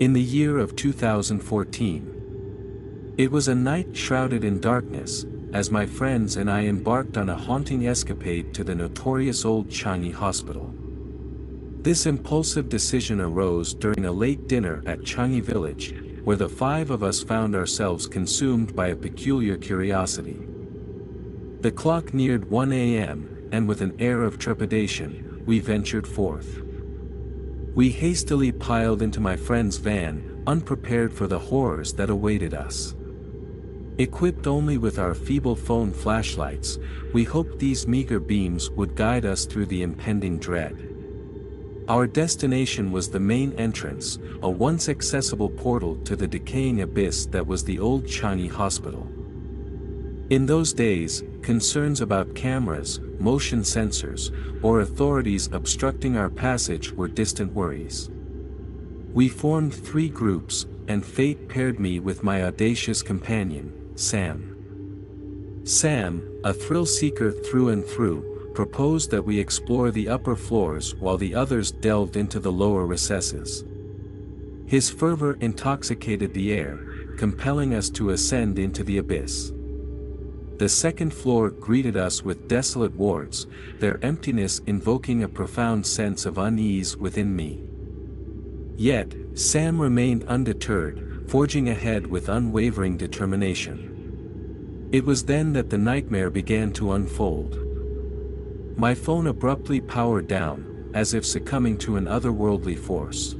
In the year of 2014. It was a night shrouded in darkness, as my friends and I embarked on a haunting escapade to the notorious old Changi Hospital. This impulsive decision arose during a late dinner at Changi Village, where the five of us found ourselves consumed by a peculiar curiosity. The clock neared 1 a.m., and with an air of trepidation, we ventured forth. We hastily piled into my friend's van, unprepared for the horrors that awaited us. Equipped only with our feeble phone flashlights, we hoped these meager beams would guide us through the impending dread. Our destination was the main entrance, a once accessible portal to the decaying abyss that was the old Changi Hospital. In those days, concerns about cameras, motion sensors, or authorities obstructing our passage were distant worries. We formed three groups, and fate paired me with my audacious companion, Sam. Sam, a thrill seeker through and through, proposed that we explore the upper floors while the others delved into the lower recesses. His fervor intoxicated the air, compelling us to ascend into the abyss. The second floor greeted us with desolate wards, their emptiness invoking a profound sense of unease within me. Yet, Sam remained undeterred, forging ahead with unwavering determination. It was then that the nightmare began to unfold. My phone abruptly powered down, as if succumbing to an otherworldly force.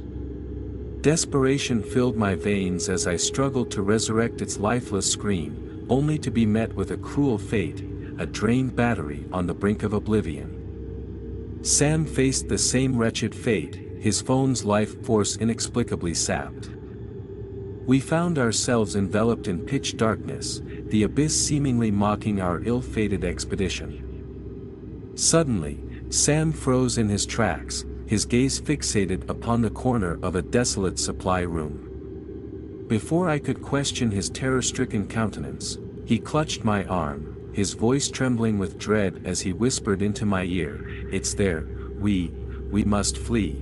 Desperation filled my veins as I struggled to resurrect its lifeless scream, only to be met with a cruel fate, a drained battery on the brink of oblivion. Sam faced the same wretched fate, his phone's life force inexplicably sapped. We found ourselves enveloped in pitch darkness, the abyss seemingly mocking our ill-fated expedition. Suddenly, Sam froze in his tracks, his gaze fixated upon the corner of a desolate supply room. Before I could question his terror-stricken countenance, he clutched my arm, his voice trembling with dread as he whispered into my ear, It's there, we, we must flee.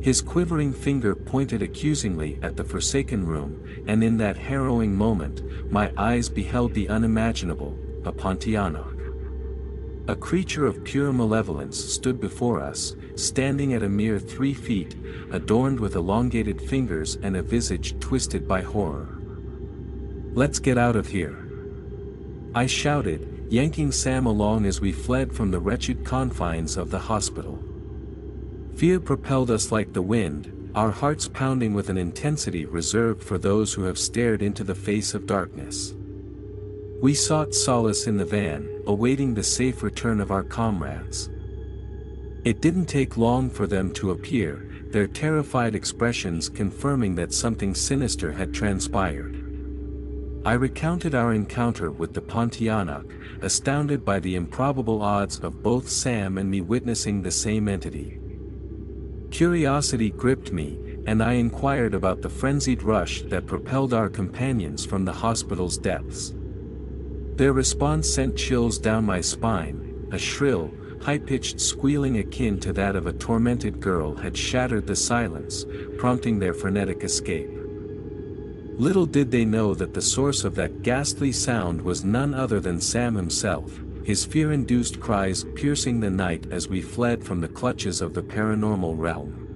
His quivering finger pointed accusingly at the forsaken room, and in that harrowing moment, my eyes beheld the unimaginable, a Pontianak. A creature of pure malevolence stood before us, standing at a mere three feet, adorned with elongated fingers and a visage twisted by horror. Let's get out of here. I shouted, yanking Sam along as we fled from the wretched confines of the hospital. Fear propelled us like the wind, our hearts pounding with an intensity reserved for those who have stared into the face of darkness. We sought solace in the van, awaiting the safe return of our comrades. It didn't take long for them to appear, their terrified expressions confirming that something sinister had transpired. I recounted our encounter with the Pontianak, astounded by the improbable odds of both Sam and me witnessing the same entity. Curiosity gripped me, and I inquired about the frenzied rush that propelled our companions from the hospital's depths. Their response sent chills down my spine, a shrill, high-pitched squealing akin to that of a tormented girl had shattered the silence, prompting their frenetic escape. Little did they know that the source of that ghastly sound was none other than Sam himself, his fear-induced cries piercing the night as we fled from the clutches of the paranormal realm.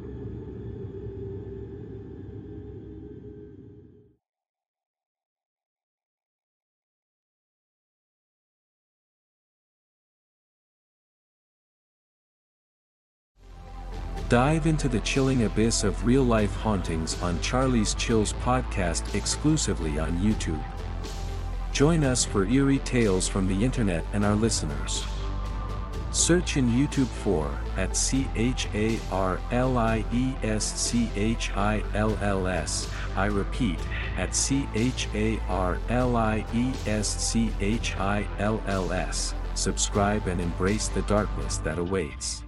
Dive into the chilling abyss of real-life hauntings on Charlie's Chills podcast exclusively on YouTube. Join us for eerie tales from the internet and our listeners. Search in YouTube for at C H A R L I E S C H I L L S. I repeat, at C H A R L I E S C H I L L S. Subscribe and embrace the darkness that awaits.